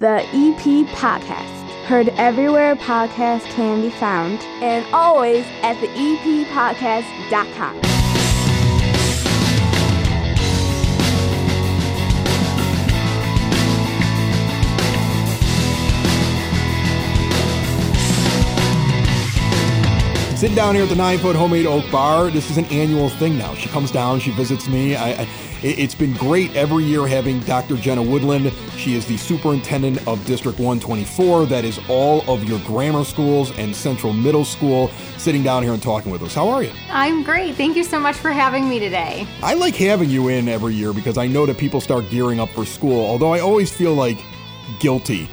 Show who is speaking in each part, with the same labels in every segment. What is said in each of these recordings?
Speaker 1: The EP Podcast. Heard everywhere podcasts can be found, and always at the eppodcast.com.
Speaker 2: Sitting down here at the Nine Foot Homemade Oak Bar. This is an annual thing now. She comes down, she visits me. I, I, it's been great every year having Dr. Jenna Woodland. She is the superintendent of District 124. That is all of your grammar schools and Central Middle School sitting down here and talking with us. How are you?
Speaker 3: I'm great. Thank you so much for having me today.
Speaker 2: I like having you in every year because I know that people start gearing up for school, although I always feel like guilty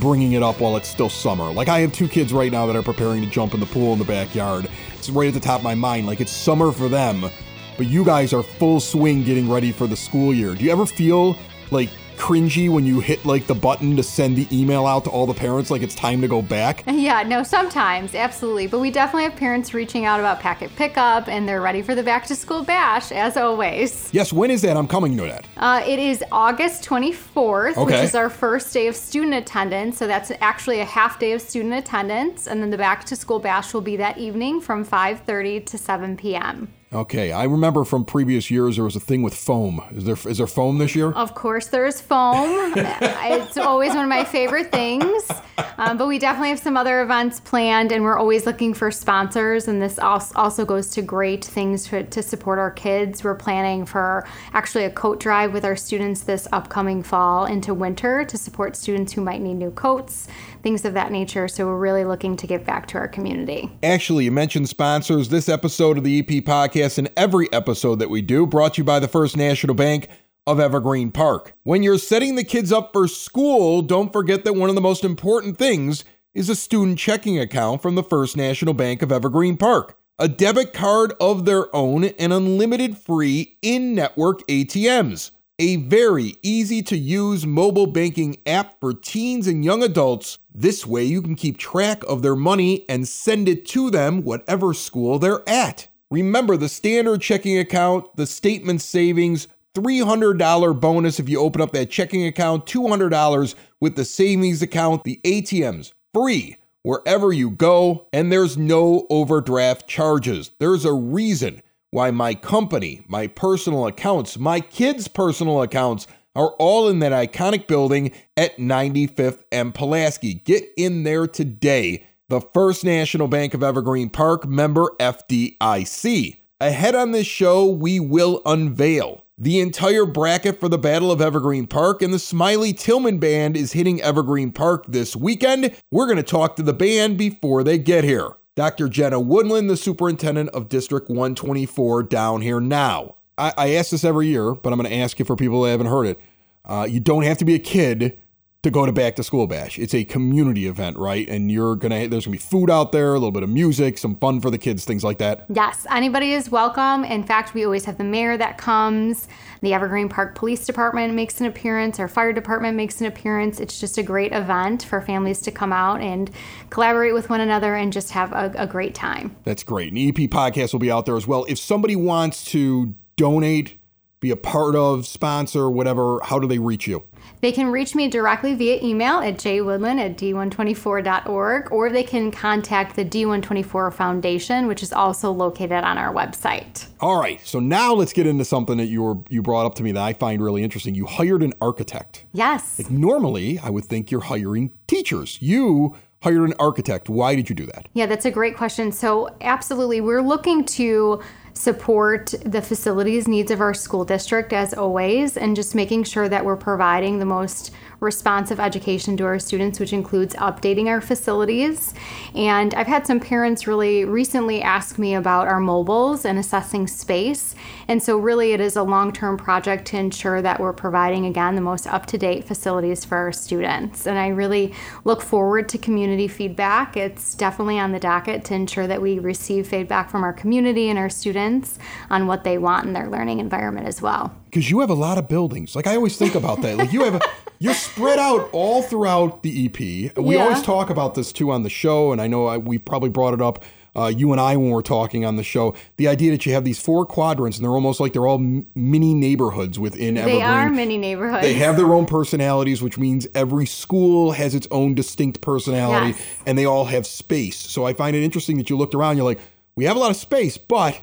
Speaker 2: bringing it up while it's still summer. Like I have two kids right now that are preparing to jump in the pool in the backyard. It's right at the top of my mind. Like it's summer for them, but you guys are full swing getting ready for the school year. Do you ever feel like cringy when you hit like the button to send the email out to all the parents like it's time to go back?
Speaker 3: Yeah, no, sometimes, absolutely. But we definitely have parents reaching out about packet pickup and they're ready for the back to school bash, as always.
Speaker 2: Yes, when is that? I'm coming to that.
Speaker 3: Uh, it is August 24th,
Speaker 2: Okay.
Speaker 3: which is our first day of student attendance. So that's actually a half day of student attendance. And then the back to school bash will be that evening from 5.30 to 7 p.m.
Speaker 2: Okay, I remember from previous years there was a thing with foam. Is there is there foam this year?
Speaker 3: Of course, there's foam. it's always one of my favorite things. Um, but we definitely have some other events planned, and we're always looking for sponsors. And this als- also goes to great things for, to support our kids. We're planning for actually a coat drive with our students this upcoming fall into winter to support students who might need new coats, things of that nature. So we're really looking to give back to our community.
Speaker 2: Actually, you mentioned sponsors. This episode of the EP podcast and every episode that we do brought to you by the First National Bank of Evergreen Park. When you're setting the kids up for school, don't forget that one of the most important things is a student checking account from the First National Bank of Evergreen Park. A debit card of their own and unlimited free in network ATMs. A very easy to use mobile banking app for teens and young adults. This way, you can keep track of their money and send it to them, whatever school they're at. Remember the standard checking account, the statement savings, $300 bonus if you open up that checking account, $200 with the savings account, the ATMs, free wherever you go, and there's no overdraft charges. There's a reason why my company, my personal accounts, my kids' personal accounts are all in that iconic building at 95th and Pulaski. Get in there today. The First National Bank of Evergreen Park, member FDIC. Ahead on this show, we will unveil the entire bracket for the Battle of Evergreen Park, and the Smiley Tillmon Band is hitting Evergreen Park this weekend. We're going to talk to the band before they get here. Dr. Jenna Woodland, the superintendent of District 124, down here now. I, I ask this every year, but I'm going to ask you for people that haven't heard it. Uh, you don't have to be a kid to go to back to school bash. It's a community event, right? And you're gonna there's gonna be food out there, a little bit of music, some fun for the kids, things like that.
Speaker 3: Yes, anybody is welcome. In fact, we always have the mayor that comes. The Evergreen Park Police Department makes an appearance. Our fire department makes an appearance. It's just a great event for families to come out and collaborate with one another and just have a, a great time.
Speaker 2: That's great. An EP podcast will be out there as well. If somebody wants to donate, be a part of, sponsor, whatever, how do they reach you?
Speaker 3: They can reach me directly via email at jwoodland at d124.org or they can contact the D124 Foundation, which is also located on our website.
Speaker 2: All right, so now let's get into something that you were you brought up to me that I find really interesting. You hired an architect.
Speaker 3: Yes.
Speaker 2: Normally, I would think you're hiring teachers. You hired an architect. Why did you do that?
Speaker 3: Yeah, that's a great question. So, absolutely, we're looking to support the facilities needs of our school district as always, and just making sure that we're providing the most responsive education to our students, which includes updating our facilities. And I've had some parents really recently ask me about our mobiles and assessing space. And so, really, it is a long term project to ensure that we're providing, again, the most up to date facilities for our students. And I really look forward to community feedback. It's definitely on the docket to ensure that we receive feedback from our community and our students on what they want in their learning environment as well.
Speaker 2: Because you have a lot of buildings. Like I always think about that. Like you have a you're spread out all throughout the EP. We
Speaker 3: Yeah.
Speaker 2: always talk about this too on the show, and I know I, we probably brought it up uh, you and I when we're talking on the show. The idea that you have these four quadrants and they're almost like they're all m- mini neighborhoods within Evergreen.
Speaker 3: They are mini neighborhoods.
Speaker 2: They have their own personalities, which means every school has its own distinct personality
Speaker 3: Yes.
Speaker 2: and they all have space. So I find it interesting that you looked around, you're like, we have a lot of space, but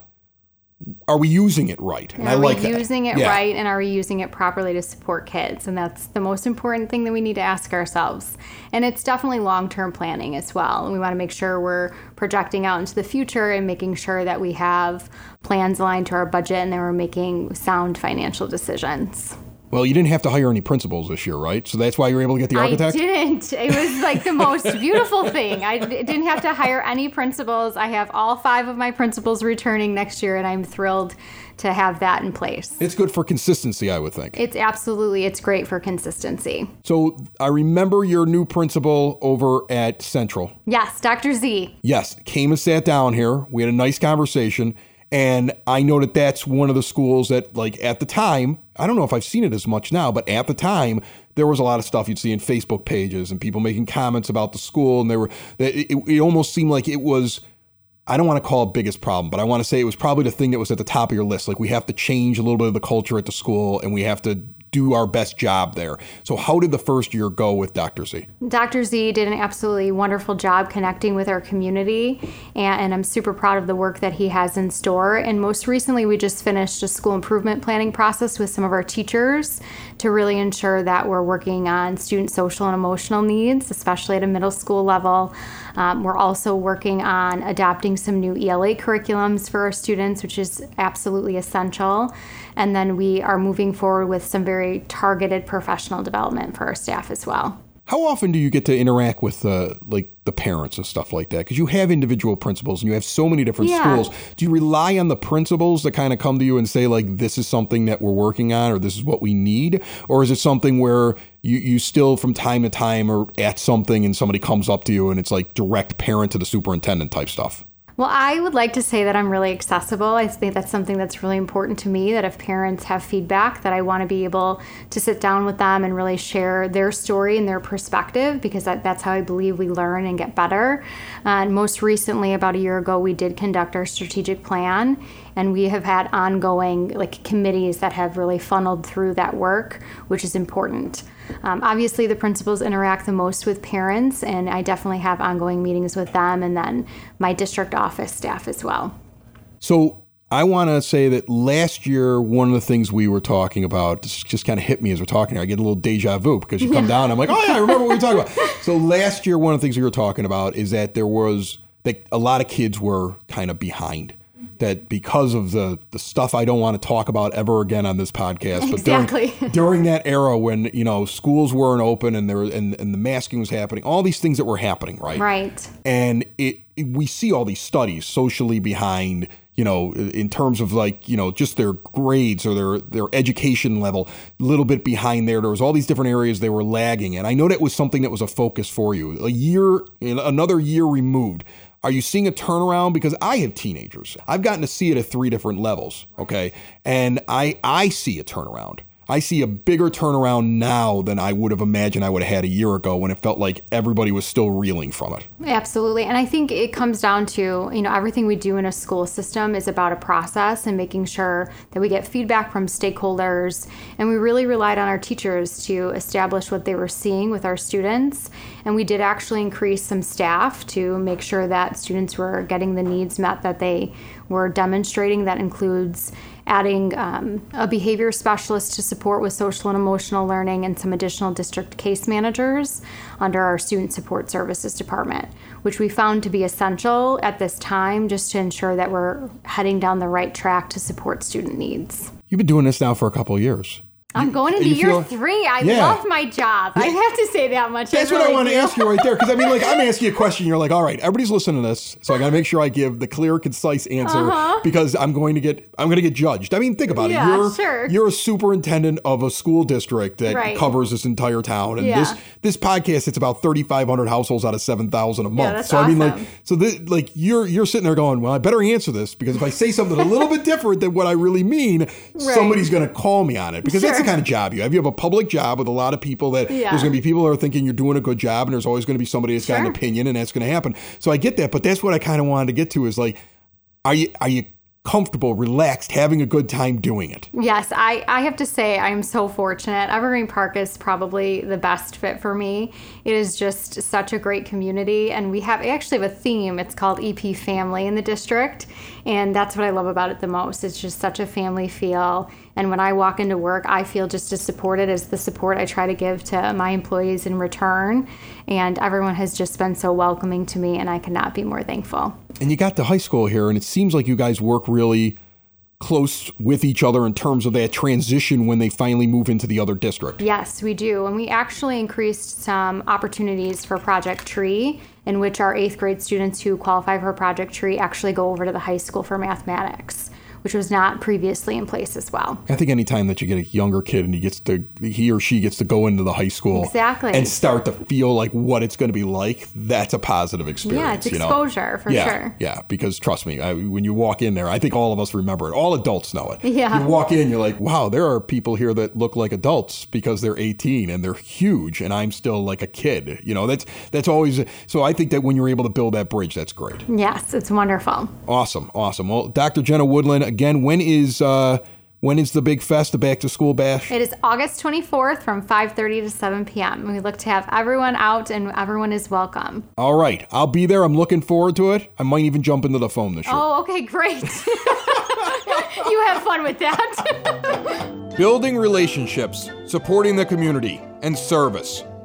Speaker 2: are we using it right? And
Speaker 3: are
Speaker 2: I like
Speaker 3: we using it
Speaker 2: Yeah.
Speaker 3: right and are we using it properly to support kids? And that's the most important thing that we need to ask ourselves. And it's definitely long term planning as well. And we want to make sure we're projecting out into the future and making sure that we have plans aligned to our budget and that we're making sound financial decisions.
Speaker 2: Well, you didn't have to hire any principals this year, right? So that's why you were able to get the architect?
Speaker 3: I didn't. It was like the most beautiful thing. I didn't have to hire any principals. I have all five of my principals returning next year, and I'm thrilled to have that in place.
Speaker 2: It's good for consistency, I would think.
Speaker 3: It's absolutely it's great for consistency.
Speaker 2: So I remember your new principal over at Central.
Speaker 3: Yes, Dr. Z.
Speaker 2: Yes, came and sat down here. We had a nice conversation. And I know that that's one of the schools that, like, at the time, I don't know if I've seen it as much now, but at the time, there was a lot of stuff you'd see in Facebook pages and people making comments about the school. And there were, it, it, almost seemed like it was, I don't want to call it biggest problem, but I want to say it was probably the thing that was at the top of your list. Like, we have to change a little bit of the culture at the school and we have to do our best job there. So, how did the first year go with Dr. Z?
Speaker 3: Dr. Z did an absolutely wonderful job connecting with our community, and, and I'm super proud of the work that he has in store. And most recently, we just finished a school improvement planning process with some of our teachers to really ensure that we're working on student social and emotional needs, especially at a middle school level. Um, we're also working on adopting some new ELA curriculums for our students, which is absolutely essential. And then we are moving forward with some very targeted professional development for our staff as well.
Speaker 2: How often do you get to interact with uh, like the parents and stuff like that? Because you have individual principals and you have so many different
Speaker 3: Yeah.
Speaker 2: schools. Do you rely on the principals to kind of come to you and say like this is something that we're working on or this is what we need, or is it something where you you still from time to time are at something and somebody comes up to you and it's like direct parent to the superintendent type stuff?
Speaker 3: Well, I would like to say that I'm really accessible. I think that's something that's really important to me that if parents have feedback that I want to be able to sit down with them and really share their story and their perspective because that, that's how I believe we learn and get better. And most recently about a year ago we did conduct our strategic plan and we have had ongoing like committees that have really funneled through that work, which is important. Um, obviously, the principals interact the most with parents, and I definitely have ongoing meetings with them, and then my district office staff as well.
Speaker 2: So I want to say that last year, one of the things we were talking about this just kind of hit me as we're talking here. I get a little deja vu because you come down, I'm like, oh yeah, I remember what we were talking about. So last year, one of the things we were talking about is that there was that a lot of kids were kind of behind. That because of the the stuff I don't want to talk about ever again on this podcast, but
Speaker 3: Exactly.
Speaker 2: during, during that era when you know schools weren't open and there and, and the masking was happening, all these things that were happening, right?
Speaker 3: Right.
Speaker 2: and it, it- we see all these studies socially behind you know in terms of like you know just their grades or their their education level a little bit behind there there was all these different areas they were lagging and i know that was something that was a focus for you a year another year removed are you seeing a turnaround? Because i have teenagers. I've gotten to see it at three different levels okay? And i i see a turnaround I see a bigger turnaround now than I would have imagined I would have had a year ago when it felt like everybody was still reeling from it.
Speaker 3: Absolutely. And I think it comes down to, you know, everything we do in a school system is about a process and making sure that we get feedback from stakeholders. And we really relied on our teachers to establish what they were seeing with our students. And we did actually increase some staff to make sure that students were getting the needs met that they were demonstrating. That includes adding um, a behavior specialist to support with social and emotional learning and some additional district case managers under our student support services department which we found to be essential at this time just to ensure that we're heading down the right track to support student needs
Speaker 2: You've been doing this now for a couple years.
Speaker 3: I'm going into year
Speaker 2: feel-
Speaker 3: three i
Speaker 2: Yeah.
Speaker 3: love my job i have to say that much
Speaker 2: That's what I want to ask you right there. Because I mean, like, I'm asking you a question. You're like, all right, everybody's listening to this, so I got to make sure I give the clear, concise answer because I'm going to get, I'm going to get judged. I mean, think about
Speaker 3: Uh-huh. Yeah,
Speaker 2: it. You're,
Speaker 3: sure.
Speaker 2: you're a superintendent of a school district that
Speaker 3: Right.
Speaker 2: covers this entire town, and
Speaker 3: Yeah.
Speaker 2: this this podcast, it's about 3,500 households out of 7,000 a month.
Speaker 3: that's
Speaker 2: so I mean, like, so this, like, you're you're sitting there going, well, I better answer this because if I say something a little bit different than what I really mean, somebody's going to call me on it because that's the kind of job you have. You have a public job with a lot of people that
Speaker 3: Yeah.
Speaker 2: there's going to be people that are thinking you're doing a good job, and there's always going to be somebody that's got an opinion, and that's going to happen. So I get that, but that's what I kind of wanted to get to is like, are you are you comfortable, relaxed, having a good time doing it?
Speaker 3: Yes, I, I have to say I'm so fortunate. Evergreen Park is probably the best fit for me. It is just such a great community, and we have I actually have a theme. It's called EP Family in the district, and that's what I love about it the most. It's just such a family feel, and when I walk into work, I feel just as supported as the support I try to give to my employees in return. And everyone has just been so welcoming to me, and I cannot be more thankful.
Speaker 2: And you got the high school here, and it seems like you guys work really close with each other in terms of that transition when they finally move into the other district.
Speaker 3: Yes, we do. And we actually increased some opportunities for Project Tree, in which our eighth grade students who qualify for Project Tree actually go over to the high school for mathematics, which was not previously in place as well.
Speaker 2: I think anytime that you get a younger kid and he gets to he or she gets to go into the high school
Speaker 3: Exactly.
Speaker 2: and start to feel like what it's going to be like, that's a positive experience.
Speaker 3: Yeah, it's
Speaker 2: you know?
Speaker 3: exposure for
Speaker 2: yeah,
Speaker 3: sure.
Speaker 2: Yeah, because trust me, I, when you walk in there, I think all of us remember it. All adults know it.
Speaker 3: Yeah.
Speaker 2: You walk in, you're like, wow, there are people here that look like adults because they're 18 and they're huge, and I'm still like a kid. You know, that's that's always. So I think that when you're able to build that bridge, that's great.
Speaker 3: Yes, it's wonderful.
Speaker 2: Awesome, awesome. Well, Dr. Jenna Woodland, again, when is uh, when is the big fest, the back to school bash?
Speaker 3: It is August 24th from 5:30 to 7 p.m. We look to have everyone out and everyone is welcome.
Speaker 2: All right, I'll be there. I'm looking forward to it. I might even jump into the phone this year.
Speaker 3: Oh, okay, great. you have fun with that.
Speaker 2: Building relationships, supporting the community, and service.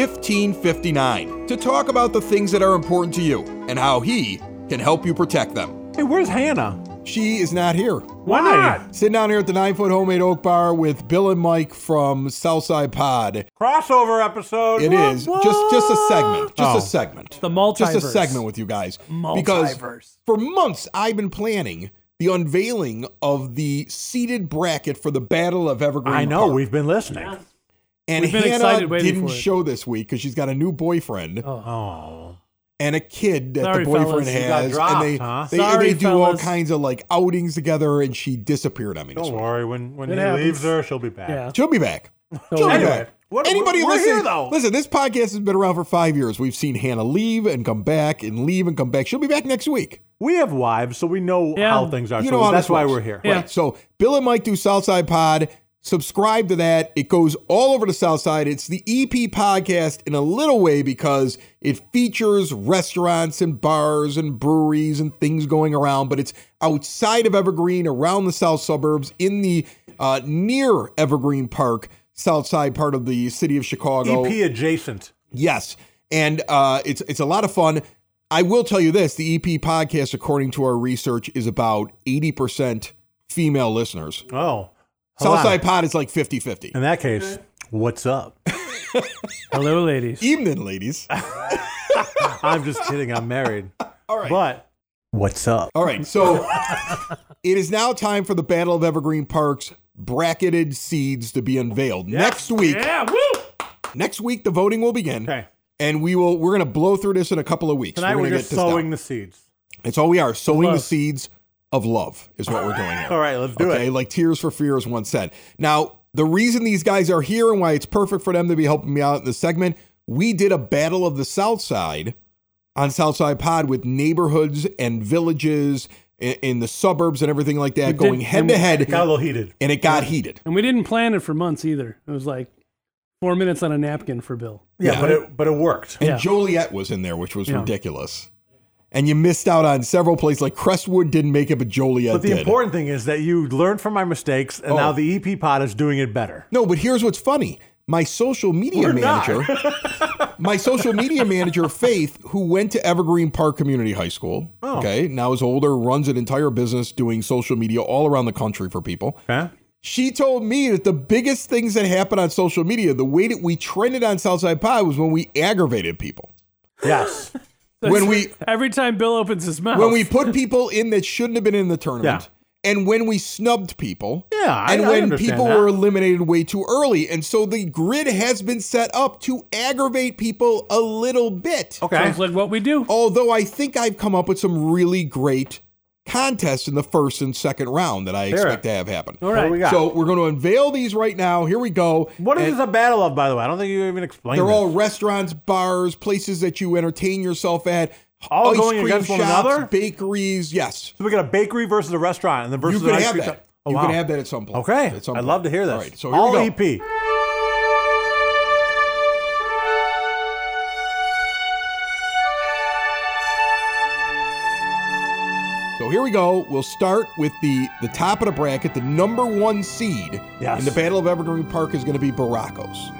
Speaker 2: 1559 to talk about the things that are important to you and how he can help you protect them.
Speaker 4: Hey, where's Hannah?
Speaker 2: She is not here.
Speaker 4: Why not?
Speaker 2: Sitting down here at the Nine Foot Homemade Oak Bar with Bill and Mike from Southside Pod.
Speaker 4: Crossover episode.
Speaker 2: It is just just a segment, just
Speaker 4: Oh.
Speaker 2: a segment,
Speaker 5: The multiverse.
Speaker 2: just a segment with you guys. Because
Speaker 5: Multiverse.
Speaker 2: for months I've been planning the unveiling of the seated bracket for the Battle of Evergreen.
Speaker 4: I know.
Speaker 2: Park.
Speaker 4: We've been listening.
Speaker 2: And
Speaker 5: we've been
Speaker 2: Hannah
Speaker 5: excited waiting
Speaker 2: didn't
Speaker 5: for it.
Speaker 2: show this week because she's got a new boyfriend
Speaker 4: Oh.
Speaker 2: and a kid that
Speaker 5: Sorry,
Speaker 2: the boyfriend
Speaker 5: fellas. You
Speaker 4: got
Speaker 2: has,
Speaker 4: dropped,
Speaker 2: and they
Speaker 4: huh?
Speaker 2: they,
Speaker 5: Sorry,
Speaker 2: they do all
Speaker 5: fellas.
Speaker 2: kinds of like outings together, and she disappeared on me. This
Speaker 4: Don't
Speaker 2: week.
Speaker 4: worry. When when
Speaker 5: It
Speaker 4: he
Speaker 5: happens.
Speaker 4: leaves her, she'll be back.
Speaker 5: Yeah.
Speaker 2: She'll be back. She'll be
Speaker 4: Anyway,
Speaker 2: back.
Speaker 4: what-
Speaker 2: Anybody
Speaker 4: we're
Speaker 2: listening?
Speaker 4: here, though.
Speaker 2: Listen, this podcast has been around for five years. We've seen Hannah leave and come back, and leave and come back. She'll be back next week.
Speaker 4: We have wives, so we know
Speaker 5: Yeah.
Speaker 4: how things are.
Speaker 2: You
Speaker 4: so
Speaker 2: know how
Speaker 4: that's
Speaker 2: this
Speaker 4: why
Speaker 2: works.
Speaker 4: we're here.
Speaker 5: Yeah.
Speaker 2: Right. So Bill and Mike do Southside Pod. Subscribe to that. It goes all over the South Side. It's the EP podcast in a little way because it features restaurants and bars and breweries and things going around, but it's outside of Evergreen, around the south suburbs, in the uh, near Evergreen Park, south side part of the city of Chicago.
Speaker 4: EP adjacent.
Speaker 2: Yes, and uh, it's it's a lot of fun. I will tell you this: the EP podcast, according to our research, is about eighty percent female listeners.
Speaker 4: Oh. Hold.
Speaker 2: Southside Pod is like 50-50.
Speaker 4: In that case, what's up?
Speaker 5: Hello, ladies.
Speaker 2: Evening, ladies.
Speaker 4: I'm just kidding. I'm married.
Speaker 2: All right.
Speaker 4: But what's up?
Speaker 2: All right. So it is now time for the Battle of Evergreen Park's bracketed seeds to be unveiled. Next week,
Speaker 5: Yeah, woo!
Speaker 2: next week the voting will begin.
Speaker 4: Okay.
Speaker 2: And we will we're gonna blow through this in a couple of weeks.
Speaker 4: Tonight
Speaker 2: we're
Speaker 4: we're,
Speaker 2: gonna
Speaker 4: just
Speaker 2: get
Speaker 4: sowing
Speaker 2: down.
Speaker 4: the seeds.
Speaker 2: It's all we are, sowing the seeds of love is what we're doing here.
Speaker 4: All right, let's do
Speaker 2: okay,
Speaker 4: it.
Speaker 2: like Tears for Fears once said. Now, the reason these guys are here and why it's perfect for them to be helping me out in this segment, we did a battle of the South Side on Southside Pod with neighborhoods and villages in, in the suburbs and everything like that,
Speaker 5: We did-
Speaker 2: going head to head,
Speaker 4: Got a little heated.
Speaker 2: and it got heated.
Speaker 5: And we didn't plan it for months either. It was like four minutes on a napkin for Bill.
Speaker 4: Yeah,
Speaker 2: Yeah.
Speaker 4: but it but it worked.
Speaker 2: And
Speaker 5: Yeah.
Speaker 2: Joliet was in there, which was
Speaker 5: Yeah.
Speaker 2: ridiculous. And you missed out on several places. Like Crestwood didn't make it, but Joliet
Speaker 4: But the
Speaker 2: did.
Speaker 4: important thing is that you learned from my mistakes, and
Speaker 2: Oh.
Speaker 4: now the EP pod is doing it better.
Speaker 2: No, but here's what's funny. My social media
Speaker 4: We're
Speaker 2: manager, my social media manager, Faith, who went to Evergreen Park Community High School,
Speaker 4: Oh.
Speaker 2: okay, now is older, runs an entire business doing social media all around the country for people.
Speaker 4: Okay.
Speaker 2: She told me that the biggest things that happen on social media, the way that we trended on Southside Pod was when we aggravated people.
Speaker 4: Yes.
Speaker 2: When we
Speaker 5: every time Bill opens his mouth,
Speaker 2: when we put people in that shouldn't have been in the tournament. And when we snubbed people,
Speaker 4: Yeah, I-
Speaker 2: and
Speaker 4: I
Speaker 2: when
Speaker 4: understand
Speaker 2: people
Speaker 4: that.
Speaker 2: were eliminated way too early, and so the grid has been set up to aggravate people a little bit.
Speaker 4: Okay.
Speaker 5: sounds like what we do.
Speaker 2: Although I think I've come up with some really great contests in the first and second round that I expect to have happen.
Speaker 5: All right.
Speaker 4: What do we got?
Speaker 2: So we're going to unveil these right now. Here we go.
Speaker 4: what is
Speaker 2: And
Speaker 4: this a battle of, by the way? I don't think you even explained
Speaker 2: They're
Speaker 4: this.
Speaker 2: all restaurants, bars, places that you entertain yourself at.
Speaker 4: All
Speaker 2: ice
Speaker 4: going
Speaker 2: cream
Speaker 4: against one
Speaker 2: shops,
Speaker 4: another?
Speaker 2: bakeries. Yes.
Speaker 4: So we got a bakery versus a restaurant, and then
Speaker 2: You
Speaker 4: versus
Speaker 2: can
Speaker 4: an ice
Speaker 2: have
Speaker 4: cream
Speaker 2: that.
Speaker 4: shop. Oh,
Speaker 2: you
Speaker 4: wow.
Speaker 2: can have that at some point.
Speaker 4: Okay.
Speaker 2: At some
Speaker 4: I'd
Speaker 2: point.
Speaker 4: love to hear this.
Speaker 2: All right. So here
Speaker 4: all
Speaker 2: we go.
Speaker 4: EP.
Speaker 2: Here we go. We'll start with the the top of the bracket. The number one seed
Speaker 4: Yes.
Speaker 2: in the Battle of Evergreen Park is going to be Barraco's.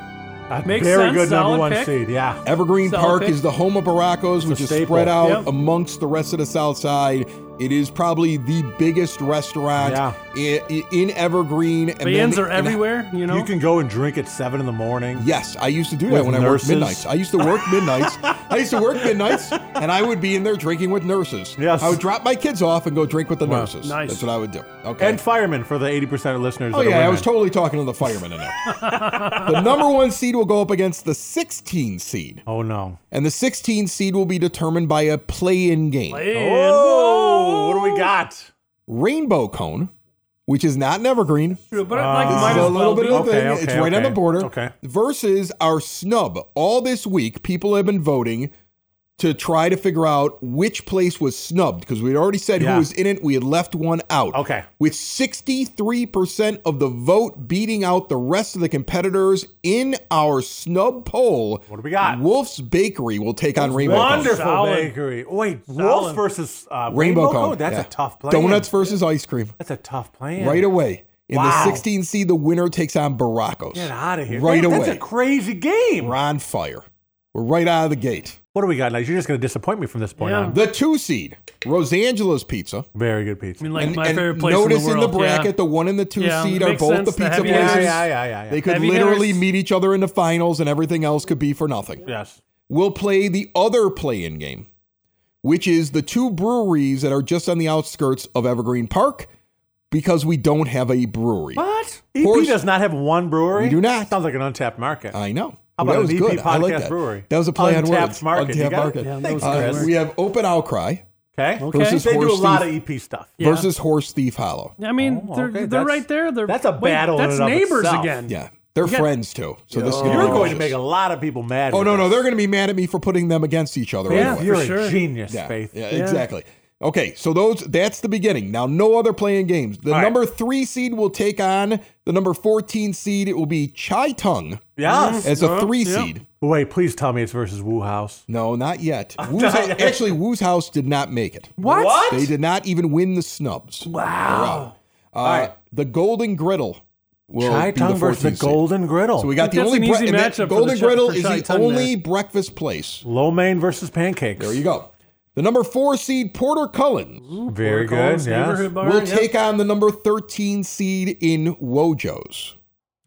Speaker 5: That makes sense.
Speaker 4: Very
Speaker 5: sense.
Speaker 4: good number one
Speaker 5: pick.
Speaker 4: seed. Yeah.
Speaker 2: Evergreen
Speaker 5: Solid
Speaker 2: Park
Speaker 5: pick.
Speaker 2: is the home of Barraco's, which is
Speaker 4: staple.
Speaker 2: spread out
Speaker 5: Yep.
Speaker 2: amongst the rest of the South Side. It is probably the biggest restaurant
Speaker 4: Yeah.
Speaker 2: i- i- in Evergreen. And
Speaker 5: Bands
Speaker 2: then-
Speaker 5: are
Speaker 2: and-
Speaker 5: everywhere. You know.
Speaker 4: You can go and drink at seven in the morning.
Speaker 2: Yes, I used to do that
Speaker 4: With
Speaker 2: when I worked midnights. I used to work midnights. I used to work midnights, and I would be in there drinking with nurses.
Speaker 4: Yes.
Speaker 2: I would drop my kids off and go drink with the nurses.
Speaker 5: Nice.
Speaker 2: That's what I would do. Okay.
Speaker 4: And firemen for the 80% of listeners.
Speaker 2: Oh
Speaker 4: that are
Speaker 2: yeah, I was totally talking to the firemen in there. the number one seed will go up against the 16 seed,
Speaker 4: Oh, no.
Speaker 2: and the 16 seed will be determined by a play-in game.
Speaker 5: And
Speaker 4: Oh, what do we got?
Speaker 2: Rainbow Cone, which is not an evergreen.
Speaker 5: whoa. But like,
Speaker 4: Uh,
Speaker 5: might
Speaker 2: It's a
Speaker 5: as well
Speaker 2: little bit of a
Speaker 4: Okay,
Speaker 2: thing.
Speaker 4: okay,
Speaker 2: it's right on the border.
Speaker 4: Okay.
Speaker 2: Versus our snub. All this week, people have been voting to try to figure out which place was snubbed because we'd already said
Speaker 4: Yeah.
Speaker 2: who was in it. We had left one out.
Speaker 4: Okay.
Speaker 2: With 63% of the vote beating out the rest of the competitors in our snub poll.
Speaker 4: What do we got?
Speaker 2: Wolf's Bakery will take on Rainbow Cone.
Speaker 4: Wonderful
Speaker 5: Solid.
Speaker 4: bakery. Wait,
Speaker 5: Solid.
Speaker 4: Wolves versus uh,
Speaker 2: Rainbow, Cone.
Speaker 4: That's
Speaker 2: yeah.
Speaker 4: a tough plan.
Speaker 2: Donuts versus ice cream.
Speaker 4: That's a tough plan.
Speaker 2: Right away. In
Speaker 4: Wow.
Speaker 2: the 16 seed, the winner takes on Barraco's.
Speaker 4: Get out of here.
Speaker 2: Right
Speaker 4: Man,
Speaker 2: away.
Speaker 4: That's a crazy game.
Speaker 2: We're on fire. We're right out of the gate.
Speaker 4: What do we got now? You're just going to disappoint me from this point
Speaker 5: Yeah.
Speaker 4: on.
Speaker 2: The two seed, Rosangela's Pizza.
Speaker 4: Very good pizza.
Speaker 5: I mean, like
Speaker 2: and
Speaker 5: my
Speaker 2: and
Speaker 5: favorite place
Speaker 2: notice
Speaker 5: in the world.
Speaker 2: bracket,
Speaker 5: yeah.
Speaker 2: the one and the two
Speaker 5: Yeah,
Speaker 2: seed are
Speaker 5: makes
Speaker 2: both
Speaker 5: sense.
Speaker 2: the
Speaker 5: The
Speaker 2: pizza
Speaker 5: heavy
Speaker 4: yeah,
Speaker 2: places.
Speaker 5: hitters.
Speaker 4: yeah, yeah, yeah, yeah.
Speaker 2: They could
Speaker 5: Heavy
Speaker 2: literally
Speaker 5: hitters.
Speaker 2: meet each other in the finals, and everything else could be for nothing.
Speaker 4: yes.
Speaker 2: We'll play the other play-in game, which is the two breweries that are just on the outskirts of Evergreen Park, because we don't have a brewery.
Speaker 5: What?
Speaker 4: EP
Speaker 2: course-
Speaker 4: does not have one brewery.
Speaker 2: We do not.
Speaker 4: Sounds like an untapped market.
Speaker 2: I know.
Speaker 4: How
Speaker 2: that
Speaker 4: about
Speaker 2: was
Speaker 4: an EP
Speaker 2: good. I like that.
Speaker 4: brewery?
Speaker 2: That was a play on words.
Speaker 4: market. You
Speaker 2: Untapped market.
Speaker 5: Yeah,
Speaker 4: Thanks,
Speaker 5: was.
Speaker 2: Uh,
Speaker 4: Chris.
Speaker 2: we have Open Outcry
Speaker 4: okay.
Speaker 5: Okay.
Speaker 2: versus
Speaker 4: They do a
Speaker 2: Horse
Speaker 4: lot of EP stuff.
Speaker 5: Yeah.
Speaker 2: versus Horse Thief Hollow.
Speaker 5: I mean,
Speaker 4: Oh,
Speaker 5: they're,
Speaker 4: okay,
Speaker 5: they're
Speaker 4: that's-
Speaker 5: right there. They're,
Speaker 4: that's a battle in
Speaker 5: That's
Speaker 4: and
Speaker 5: neighbors
Speaker 4: itself.
Speaker 5: again.
Speaker 2: Yeah, they're
Speaker 5: got-
Speaker 2: friends too. So this is gonna
Speaker 4: You're
Speaker 2: be
Speaker 4: going to make a lot of people mad.
Speaker 2: Oh no, no,
Speaker 4: this.
Speaker 2: they're going to be mad at me for putting them against each other.
Speaker 5: Yeah,
Speaker 2: anyway.
Speaker 4: You're
Speaker 5: for
Speaker 4: a
Speaker 5: sure.
Speaker 4: genius,
Speaker 2: Yeah,
Speaker 4: Faith.
Speaker 2: yeah, exactly. Okay, so those that's the beginning. Now, no other playing games. The
Speaker 4: All right.
Speaker 2: number three seed will take on the number fourteen seed. It will be Chai Tung
Speaker 4: Yes.
Speaker 2: as a
Speaker 5: Uh,
Speaker 2: three
Speaker 5: yeah.
Speaker 2: seed.
Speaker 4: Wait, please tell me it's versus Wu House.
Speaker 2: No, not yet. Wu's Hou- actually, Wu's house did not make it.
Speaker 5: What?
Speaker 4: What?
Speaker 2: They did not even win the snubs.
Speaker 5: Wow.
Speaker 2: Uh,
Speaker 4: right.
Speaker 2: The Golden Griddle will
Speaker 4: Chai
Speaker 2: be
Speaker 4: Tung
Speaker 2: the
Speaker 4: versus the
Speaker 2: seed.
Speaker 4: Golden Griddle.
Speaker 2: So we got the only
Speaker 5: that's an easy
Speaker 2: and that
Speaker 5: matchup for the
Speaker 2: Golden Griddle
Speaker 5: for
Speaker 2: is
Speaker 5: Chai
Speaker 2: the
Speaker 5: Tung
Speaker 2: only
Speaker 5: there.
Speaker 2: breakfast place.
Speaker 4: Lo mein versus pancakes.
Speaker 2: There you go. The number four seed Porter Cullens
Speaker 4: Very good.
Speaker 5: Cole's
Speaker 4: Yes.
Speaker 5: neighborhood bar,
Speaker 2: will
Speaker 5: yeah.
Speaker 2: take on the number 13 seed in Wojo's.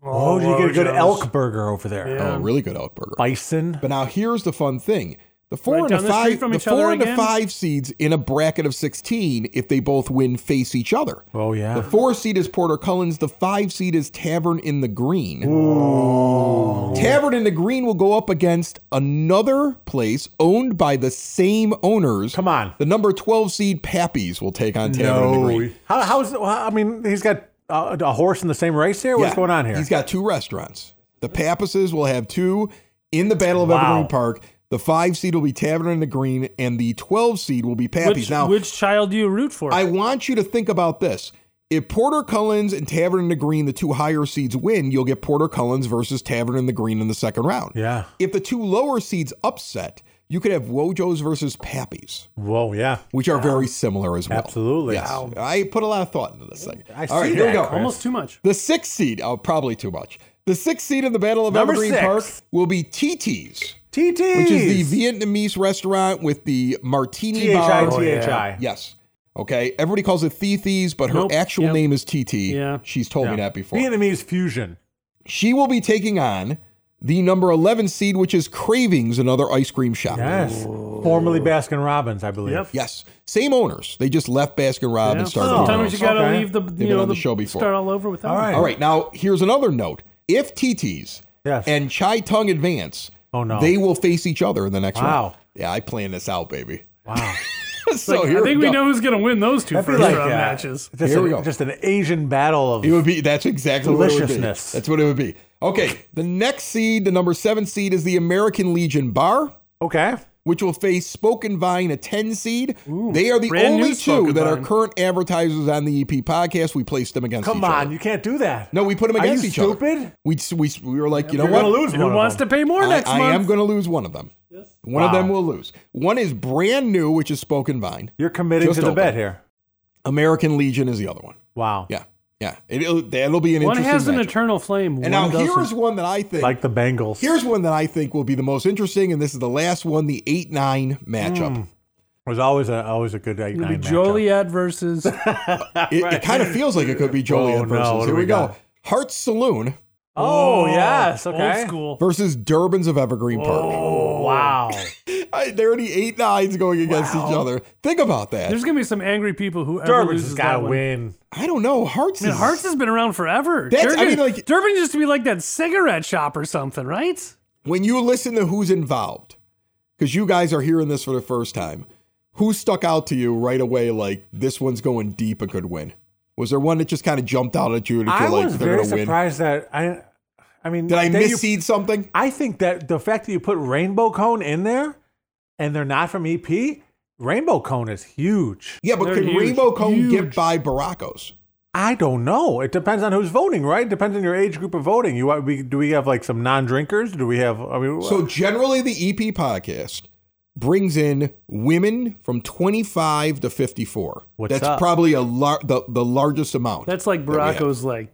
Speaker 4: Oh, oh you get a good
Speaker 5: Wojo's.
Speaker 4: elk burger over there.
Speaker 5: Yeah.
Speaker 2: Oh, really good elk burger.
Speaker 4: Bison.
Speaker 2: But now here's the fun thing. The four
Speaker 5: Right
Speaker 2: and the five, the four and the five seeds in a bracket of 16 if they both win face each other.
Speaker 4: Oh yeah.
Speaker 2: The four seed is Porter Cullens. The five seed is Tavern in the Green. Ooh. Tavern in the Green will go up against another place owned by the same owners.
Speaker 4: Come on.
Speaker 2: The number 12 seed Pappy's will take on Tavern in the Green.
Speaker 4: How, how's? I mean, he's got uh, a horse in the same race here. What's
Speaker 2: Yeah.
Speaker 4: going on here?
Speaker 2: He's got two restaurants. The Pappases will have two in the Battle of
Speaker 4: Wow.
Speaker 2: Evergreen Park. The five seed will be Tavern in the Green, and the 12 seed will be Pappy's.
Speaker 5: Which,
Speaker 2: now,
Speaker 5: which child do you root for?
Speaker 2: I want you to think about this. If Porter Cullens and Tavern in the Green, the two higher seeds, win, you'll get Porter Cullens versus Tavern in the Green in the second round.
Speaker 4: Yeah.
Speaker 2: If the two lower seeds upset, you could have Wojo's versus Pappy's,
Speaker 4: Whoa, yeah.
Speaker 2: which are very similar as well.
Speaker 4: Absolutely.
Speaker 2: Yes. I put a lot of thought into this thing.
Speaker 4: I
Speaker 2: All right,
Speaker 4: see
Speaker 2: here we
Speaker 4: that,
Speaker 2: go.
Speaker 4: Chris.
Speaker 5: Almost too much.
Speaker 2: The sixth seed, oh, probably too much. The sixth seed in the Battle of
Speaker 4: Number
Speaker 2: Evergreen
Speaker 4: six.
Speaker 2: Park will be TT's,
Speaker 4: TT.
Speaker 2: which is the Vietnamese restaurant with the martini
Speaker 4: T H I
Speaker 2: bar.
Speaker 4: Oh, T H I.
Speaker 2: Yes. Okay, everybody calls it Thethys, but her
Speaker 5: Nope.
Speaker 2: actual
Speaker 5: Yep.
Speaker 2: name is TT.
Speaker 5: Yeah.
Speaker 2: she's told me that before.
Speaker 4: Vietnamese fusion.
Speaker 2: She will be taking on the number 11 seed, which is Cravings, another ice cream shop.
Speaker 4: Yes. Formerly Baskin Robbins, I believe.
Speaker 5: Yep.
Speaker 2: Yes, same owners. They just left Baskin Robbins
Speaker 5: Yeah.
Speaker 2: and started.
Speaker 4: Oh.
Speaker 2: their own.
Speaker 5: Sometimes you gotta
Speaker 4: Okay.
Speaker 5: leave the
Speaker 2: been
Speaker 5: you know
Speaker 2: on the
Speaker 5: the
Speaker 2: show before.
Speaker 5: Start all over with that.
Speaker 4: All
Speaker 5: one.
Speaker 4: right.
Speaker 2: All right, now here's another note. If TTs
Speaker 4: Yes.
Speaker 2: and Chai Tung advance,
Speaker 4: Oh, no.
Speaker 2: they will face each other in the next round.
Speaker 4: Wow.
Speaker 2: round. Yeah, I planned this out, baby.
Speaker 4: Wow.
Speaker 2: so
Speaker 5: Like,
Speaker 2: here
Speaker 5: I think we
Speaker 2: go.
Speaker 5: know who's gonna win those two
Speaker 4: That'd
Speaker 5: first
Speaker 4: like
Speaker 5: round
Speaker 4: uh,
Speaker 5: matches.
Speaker 4: Just,
Speaker 2: Here
Speaker 4: a-
Speaker 2: we go.
Speaker 4: just an Asian battle of.
Speaker 2: It would be that's exactly what it would be.
Speaker 4: Deliciousness.
Speaker 2: That's what it would be. Okay, the next seed, the number seven seed, is the American Legion Bar,
Speaker 4: Okay.
Speaker 2: Which will face Spoken Vine, a ten seed. they are the only two that are current advertisers on the EP podcast. We placed them against
Speaker 4: Come on,
Speaker 2: other.
Speaker 4: you can't do that.
Speaker 2: No, we put them against each other.
Speaker 4: stupid?
Speaker 2: We, we, we were like, you know what?
Speaker 4: lose
Speaker 5: Who
Speaker 4: one
Speaker 5: wants
Speaker 4: of
Speaker 5: to pay more
Speaker 2: I,
Speaker 5: next
Speaker 2: I
Speaker 5: month?
Speaker 2: I am going to lose one of them. Yes. One of them will lose. One is brand new, which is Spoken Vine.
Speaker 4: You're committing
Speaker 2: Just
Speaker 4: to the
Speaker 2: open.
Speaker 4: bet here.
Speaker 2: American Legion is the other one.
Speaker 4: Wow.
Speaker 2: Yeah, yeah. It'll, that'll be an interesting.
Speaker 5: One has an
Speaker 2: matchup.
Speaker 5: eternal flame.
Speaker 2: And now
Speaker 5: doesn't.
Speaker 2: here's one that I think
Speaker 4: Like the Bengals.
Speaker 2: Here's one that I think will be the most interesting, and this is the last one, the eight nine matchup.
Speaker 4: Hmm. Was always a always a good eight
Speaker 5: It'll
Speaker 4: nine
Speaker 5: be
Speaker 4: matchup.
Speaker 5: Joliet versus
Speaker 2: It, it kind of feels like it could be oh, Joliet
Speaker 4: Oh,
Speaker 2: versus.
Speaker 4: what do
Speaker 2: Here
Speaker 4: we
Speaker 2: we go.
Speaker 4: got?
Speaker 2: Hearts Saloon
Speaker 4: Oh yes. Okay.
Speaker 5: old school.
Speaker 2: versus Durbin's of Evergreen Park.
Speaker 4: Oh wow.
Speaker 2: I- They're the eight nines going against each other. Think about that.
Speaker 5: There's gonna be some angry people who ever
Speaker 4: Durbin's
Speaker 5: loses
Speaker 4: has
Speaker 5: that
Speaker 4: got to win.
Speaker 2: I don't know. Hearts
Speaker 5: I mean,
Speaker 2: is
Speaker 5: Hearts has been around forever.
Speaker 2: That's- I
Speaker 5: Durbin,
Speaker 2: mean, like-
Speaker 5: Durbin used to be like that cigarette shop or something, right?
Speaker 2: when you listen to who's involved, because you guys are hearing this for the first time. Who stuck out to you right away? Like this one's going deep and could win. Was there one that just kind of jumped out at you that
Speaker 4: I
Speaker 2: you're like
Speaker 4: was
Speaker 2: they're
Speaker 4: very
Speaker 2: going to win?
Speaker 4: surprised that I. I mean,
Speaker 2: Did I
Speaker 4: that
Speaker 2: misseed something?
Speaker 4: I think that the fact that you put Rainbow Cone in there, and they're not from EP, Rainbow Cone is huge.
Speaker 2: Yeah, but
Speaker 5: They're
Speaker 2: could
Speaker 5: huge,
Speaker 2: Rainbow Cone
Speaker 5: huge.
Speaker 2: get by Barraco's?
Speaker 4: I don't know. It depends on who's voting, right? It Depends on your age group of voting. You uh, we, do we have like some non-drinkers? Do we have? I mean,
Speaker 2: So uh, generally, the EP podcast brings in women from 25 to 54.
Speaker 4: What's
Speaker 2: That's
Speaker 4: up?
Speaker 2: probably a lar- the, the largest amount.
Speaker 5: That's like
Speaker 2: we have.
Speaker 5: Barraco's like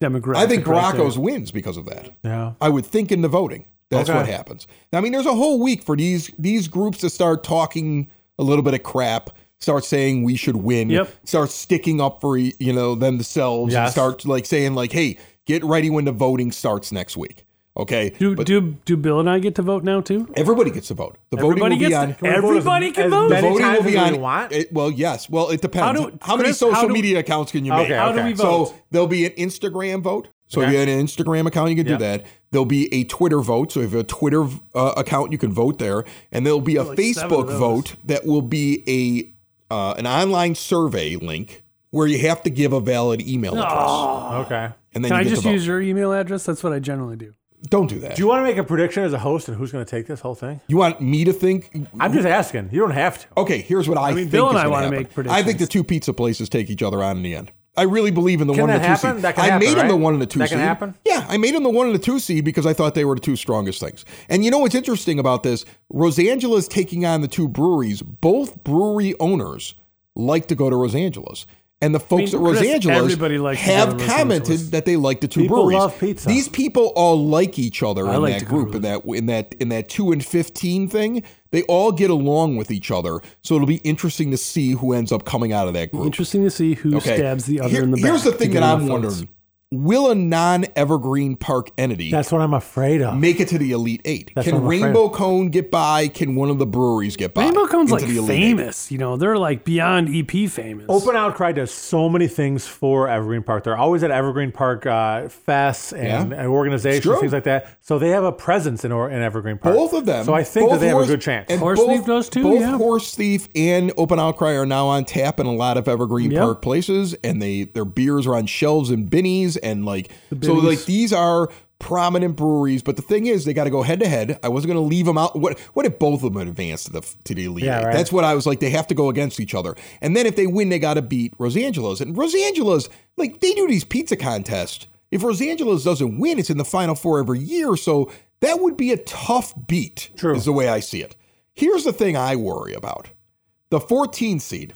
Speaker 5: demographic.
Speaker 2: I think
Speaker 5: right
Speaker 2: wins because of that.
Speaker 4: yeah.
Speaker 2: I would think in the voting. That's
Speaker 4: Okay.
Speaker 2: what happens. I mean, there's a whole week for these these groups to start talking a little bit of crap, start saying we should win,
Speaker 5: Yep.
Speaker 2: start sticking up for you know themselves, and
Speaker 4: Yes.
Speaker 2: start like saying like, hey, get ready when the voting starts next week. Okay,
Speaker 5: Do
Speaker 2: but
Speaker 5: do do Bill and I get to vote now too?
Speaker 2: everybody gets to vote. The voting
Speaker 5: Everybody
Speaker 2: will be on.
Speaker 5: to,
Speaker 4: we vote as-
Speaker 5: everybody can
Speaker 4: as
Speaker 5: vote.
Speaker 2: The
Speaker 4: many
Speaker 2: voting will be on.
Speaker 4: want?
Speaker 2: it- well, yes. Well, it depends.
Speaker 5: How
Speaker 2: How,
Speaker 5: do-
Speaker 2: many
Speaker 5: Chris,
Speaker 2: social
Speaker 5: how do-
Speaker 2: media accounts can you make?
Speaker 4: Okay,
Speaker 5: How do we vote?
Speaker 2: So there'll be an Instagram vote. So if you have an Instagram account, you can
Speaker 4: Yeah.
Speaker 2: do that. There'll be a Twitter vote. So if you have a Twitter uh, account, you can vote there. And there'll be a
Speaker 5: Like
Speaker 2: Facebook vote that will be a uh, an online survey link where you have to give a valid email address,
Speaker 4: Okay.
Speaker 2: and then
Speaker 5: Can
Speaker 2: you
Speaker 5: I just use your email address? That's what I generally do.
Speaker 2: Don't do that.
Speaker 4: Do you want to make a prediction as a host and who's going to take this whole thing?
Speaker 2: You want me to think?
Speaker 4: I'm just asking. You don't have to.
Speaker 2: Okay, here's what I,
Speaker 5: mean,
Speaker 2: think
Speaker 5: Bill and
Speaker 2: is
Speaker 5: I wanna
Speaker 2: happen.
Speaker 5: make
Speaker 2: I think the two pizza places take each other on in the end. I really believe in the
Speaker 4: Can
Speaker 2: one and
Speaker 4: that
Speaker 2: the two
Speaker 4: happen?
Speaker 2: seed.
Speaker 4: That can
Speaker 2: I
Speaker 4: happen,
Speaker 2: made him the one and the two
Speaker 4: That
Speaker 2: seed.
Speaker 4: can happen?
Speaker 2: Yeah, I made him the one and the two seed because I thought they were the two strongest things. And you know what's interesting about this? Rosangela's taking on the two breweries. Both brewery owners like to go to Rosangela's. And the folks
Speaker 5: mean,
Speaker 2: at
Speaker 5: Chris,
Speaker 2: Rosangela's
Speaker 5: everybody likes to go
Speaker 2: have commented that they like the two
Speaker 4: People
Speaker 2: breweries.
Speaker 4: love pizza.
Speaker 2: These people all like each other
Speaker 5: I
Speaker 2: in
Speaker 5: like
Speaker 2: that group in that in that in that two and fifteen thing. They all get along with each other, so it'll be interesting to see who ends up coming out of that group.
Speaker 5: Interesting to see who
Speaker 2: Okay.
Speaker 5: stabs the other
Speaker 2: Here-
Speaker 5: in the back.
Speaker 2: Here's the thing that I'm wondering: Will a non-evergreen park entity
Speaker 4: That's what I'm afraid of.
Speaker 2: make it to the elite eight?
Speaker 4: That's
Speaker 2: Can
Speaker 4: I'm afraid
Speaker 2: Rainbow Cone get by? Can one of the breweries get by?
Speaker 5: Rainbow Cone's
Speaker 2: into
Speaker 5: like
Speaker 2: the elite eight?
Speaker 5: famous. You know, they're like beyond EP famous.
Speaker 4: Open Outcry does so many things for Evergreen Park. They're always at Evergreen Park uh, fests and,
Speaker 2: Yeah.
Speaker 4: and organizations,
Speaker 2: true.
Speaker 4: things like that. So they have a presence in, or, in Evergreen Park.
Speaker 2: Both of them.
Speaker 4: So I think that
Speaker 2: both
Speaker 4: they have a good chance.
Speaker 2: And
Speaker 5: Horse Thief does too,
Speaker 2: Both
Speaker 5: yeah.
Speaker 2: Horse Thief and Open Outcry are now on tap in a lot of Evergreen
Speaker 5: Yep.
Speaker 2: Park places, and they their beers are on shelves and Binny's, and like so like these are prominent breweries. But the thing is, they got to go head to head. I wasn't going to leave them out. What what if both of them advance to the to the elite?
Speaker 4: Yeah, right.
Speaker 2: That's what I was like. They have to go against each other, and then if they win, they got to beat Rosangela's. And Rosangela's like they do these pizza contests. If Rosangela's doesn't win, it's in the final four every year. So that would be a tough beat.
Speaker 4: True.
Speaker 2: Is the way I see it. Here's the thing I worry about. The 14 seed,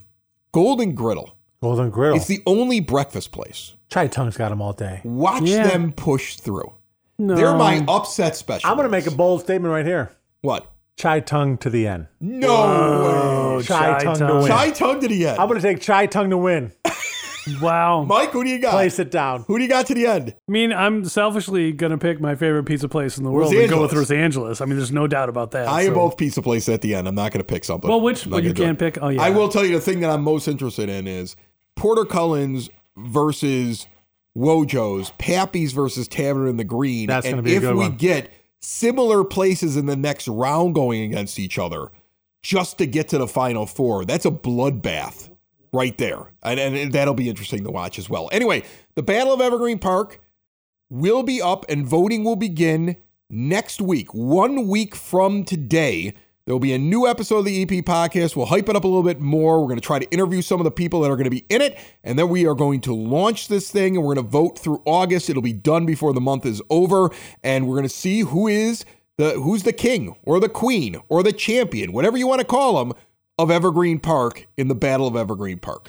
Speaker 2: Golden Griddle.
Speaker 4: Golden Griddle.
Speaker 2: It's the only breakfast place.
Speaker 4: Chai Tung's got them all day.
Speaker 2: Watch
Speaker 5: Yeah.
Speaker 2: them push through.
Speaker 5: no.
Speaker 2: They're my upset special.
Speaker 4: I'm going to make a bold statement right here.
Speaker 2: What?
Speaker 4: Chai Tung to the end.
Speaker 2: No way.
Speaker 4: take Chai, Tongue, to win.
Speaker 2: Chai Tung to the end.
Speaker 4: I'm going to take Chai Tung to win.
Speaker 5: Wow.
Speaker 2: Mike, who do you got?
Speaker 4: Place it down.
Speaker 2: Who do you got to the end?
Speaker 5: I mean, I'm selfishly going to pick my favorite pizza place in the world and go with Los Angeles. I mean, there's no doubt about that.
Speaker 2: I
Speaker 5: so.
Speaker 2: am both pizza places at the end. I'm not going to pick something.
Speaker 5: Well, which
Speaker 2: I'm
Speaker 5: well, you can't pick? Oh, yeah.
Speaker 2: I will tell you the thing that I'm most interested in is Porter Cullen's versus Wojo's, Pappy's versus Tavern in the Green.
Speaker 4: That's
Speaker 2: and
Speaker 4: gonna be a
Speaker 2: if we
Speaker 4: one.
Speaker 2: get similar places in the next round going against each other just to get to the final four, that's a bloodbath right there. And, and that'll be interesting to watch as well. Anyway, the Battle of Evergreen Park will be up and voting will begin next week. One week from today, there will be a new episode of the EP podcast. We'll hype it up a little bit more. We're going to try to interview some of the people that are going to be in it. And then we are going to launch this thing and we're going to vote through August. It'll be done before the month is over. And we're going to see who is the who's the king or the queen or the champion, whatever you want to call them, of Evergreen Park in the Battle of Evergreen Park.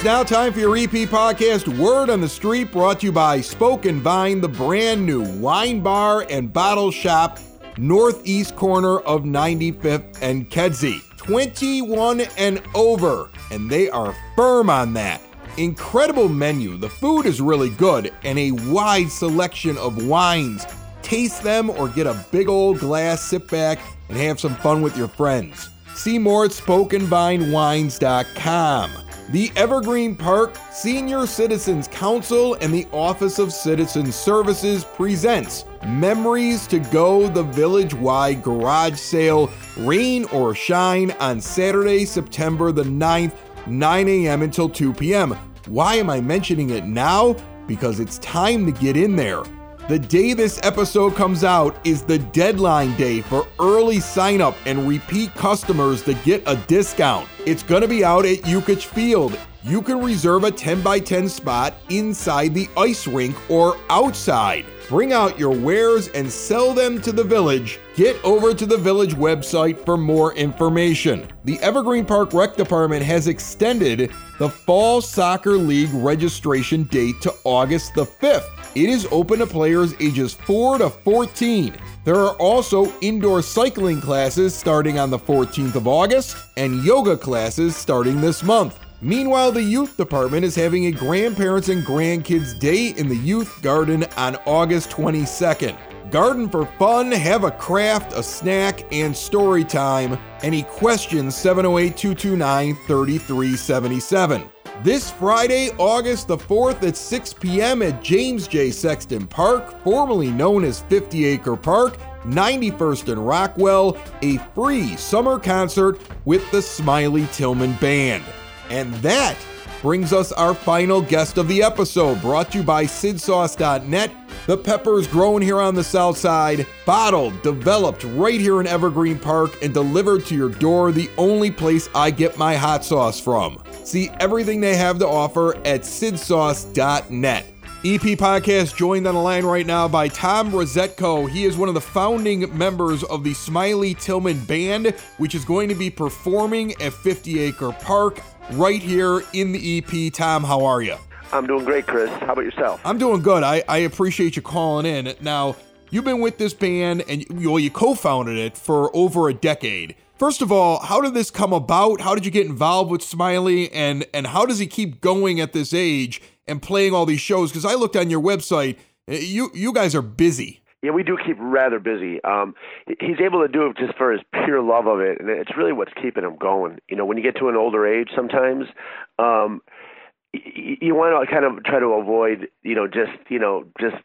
Speaker 2: It's now time for your EP podcast, Word on the Street, brought to you by Spoken Vine, the brand new wine bar and bottle shop, northeast corner of 95th and Kedzie. 21 and over, and they are firm on that. Incredible menu, the food is really good, and a wide selection of wines. Taste them or get a big old glass, sit back, and have some fun with your friends. See more at SpokenVineWines.com. The Evergreen Park Senior Citizens Council and the Office of Citizen Services presents Memories to Go the Village Wide Garage Sale, rain or shine, on Saturday, September the 9th, 9 a.m. until 2 p.m. Why am I mentioning it now? Because it's time to get in there. The day this episode comes out is the deadline day for early sign up and repeat customers to get a discount. It's going to be out at Yukich Field. You can reserve a 10 by 10 spot inside the ice rink or outside. Bring out your wares and sell them to the village. Get over to the village website for more information. The Evergreen Park Rec Department has extended the Fall Soccer League registration date to August the 5th. It is open to players ages 4 to 14. There are also indoor cycling classes starting on the 14th of August and yoga classes starting this month. Meanwhile, the youth department is having a grandparents and grandkids day in the youth garden on August 22nd. Garden for fun, have a craft, a snack, and story time. Any questions 708 229 3377. This Friday, August the 4th at 6 p.m. at James J. Sexton Park, formerly known as 50 Acre Park, 91st and Rockwell, a free summer concert with the Smiley Tillmon Band. And that brings us our final guest of the episode, brought to you by SidSauce.net. The peppers grown here on the south side, bottled, developed right here in Evergreen Park, and delivered to your door, the only place I get my hot sauce from. See everything they have to offer at SidSauce.net. EP Podcast joined on the line right now by Tom Rosetko. He is one of the founding members of the Smiley Tillmon Band, which is going to be performing at 50 Acre Park right here in the EP. Tom, how are you?
Speaker 6: I'm doing great, Chris. How about yourself?
Speaker 2: I'm doing good. I, I appreciate you calling in. Now, you've been with this band and you, well, you co founded it for over a decade. First of all, how did this come about? How did you get involved with Smiley? And, and how does he keep going at this age and playing all these shows? Because I looked on your website, eh, you, you guys are busy.
Speaker 6: Yeah, we do keep rather busy. Um, he's able to do it just for his pure love of it, and it's really what's keeping him going. You know, when you get to an older age, sometimes um, y- y- you want to kind of try to avoid, you know, just you know, just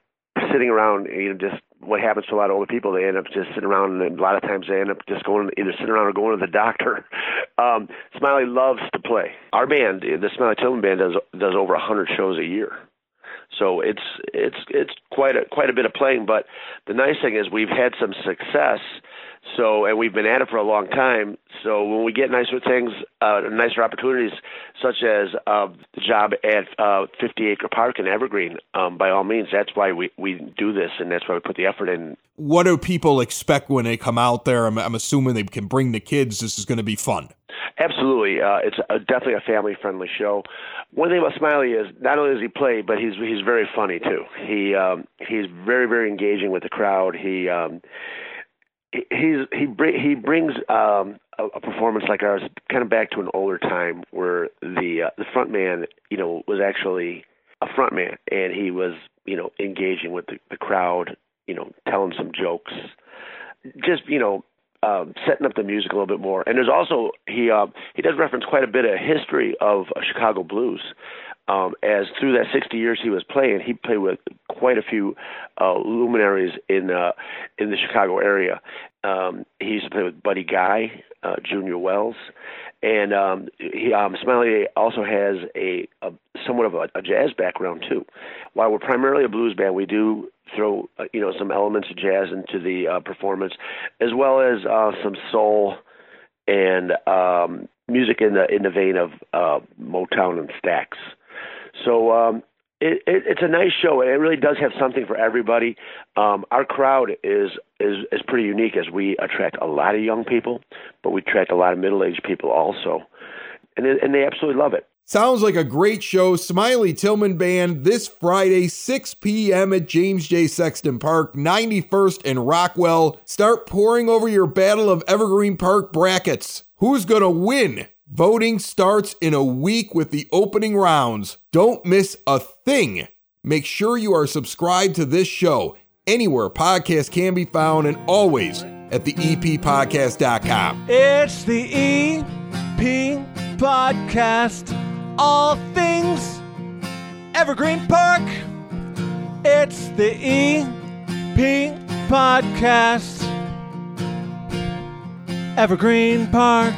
Speaker 6: sitting around. You know, just what happens to a lot of older people, they end up just sitting around, and a lot of times they end up just going either sitting around or going to the doctor. Um, Smiley loves to play. Our band, the Smiley Tillmon Band, does does over a hundred shows a year. So it's it's it's quite a quite a bit of playing. But the nice thing is we've had some success So, and we've been at it for a long time. So, when we get nicer things, uh, nicer opportunities, such as uh, the job at uh, 50 Acre Park in Evergreen, um, by all means, that's why we, we do this, and that's why we put the effort in.
Speaker 2: What do people expect when they come out there? I'm, I'm assuming they can bring the kids. This is going to be fun.
Speaker 6: Absolutely, uh, it's a, definitely a family-friendly show. One thing about Smiley is not only does he play, but he's he's very funny too. He um, he's very very engaging with the crowd. He um, he's he br- he brings um, a, a performance like ours kind of back to an older time where the uh, the front man you know was actually a front man and he was you know engaging with the, the crowd you know telling some jokes just you know um, setting up the music a little bit more. And there's also he uh, he does reference quite a bit of history of Chicago blues. Um, as through that 60 years he was playing, he played with quite a few uh, luminaries in uh, in the Chicago area. Um, he used to play with Buddy Guy, uh, Junior Wells, and um, he, um, Smiley also has a, a somewhat of a, a jazz background too. While we're primarily a blues band, we do throw uh, you know some elements of jazz into the uh, performance, as well as uh, some soul and um, music in the in the vein of uh, Motown and Stax. So um, it, it, it's a nice show. and It really does have something for everybody. Um, our crowd is is is pretty unique as we attract a lot of young people, but we attract a lot of middle aged people also, and and they absolutely love it.
Speaker 2: Sounds like a great show. Smiley Tillmon Band this Friday, 6 p.m. at James J. Sexton Park, 91st and Rockwell. Start pouring over your Battle of Evergreen Park brackets. Who's going to win? Voting starts in a week with the opening rounds. Don't miss a thing. Make sure you are subscribed to this show anywhere podcasts can be found and always at the eppodcast.com.
Speaker 7: It's the EP Podcast all things Evergreen Park. It's the EP Podcast. Evergreen Park.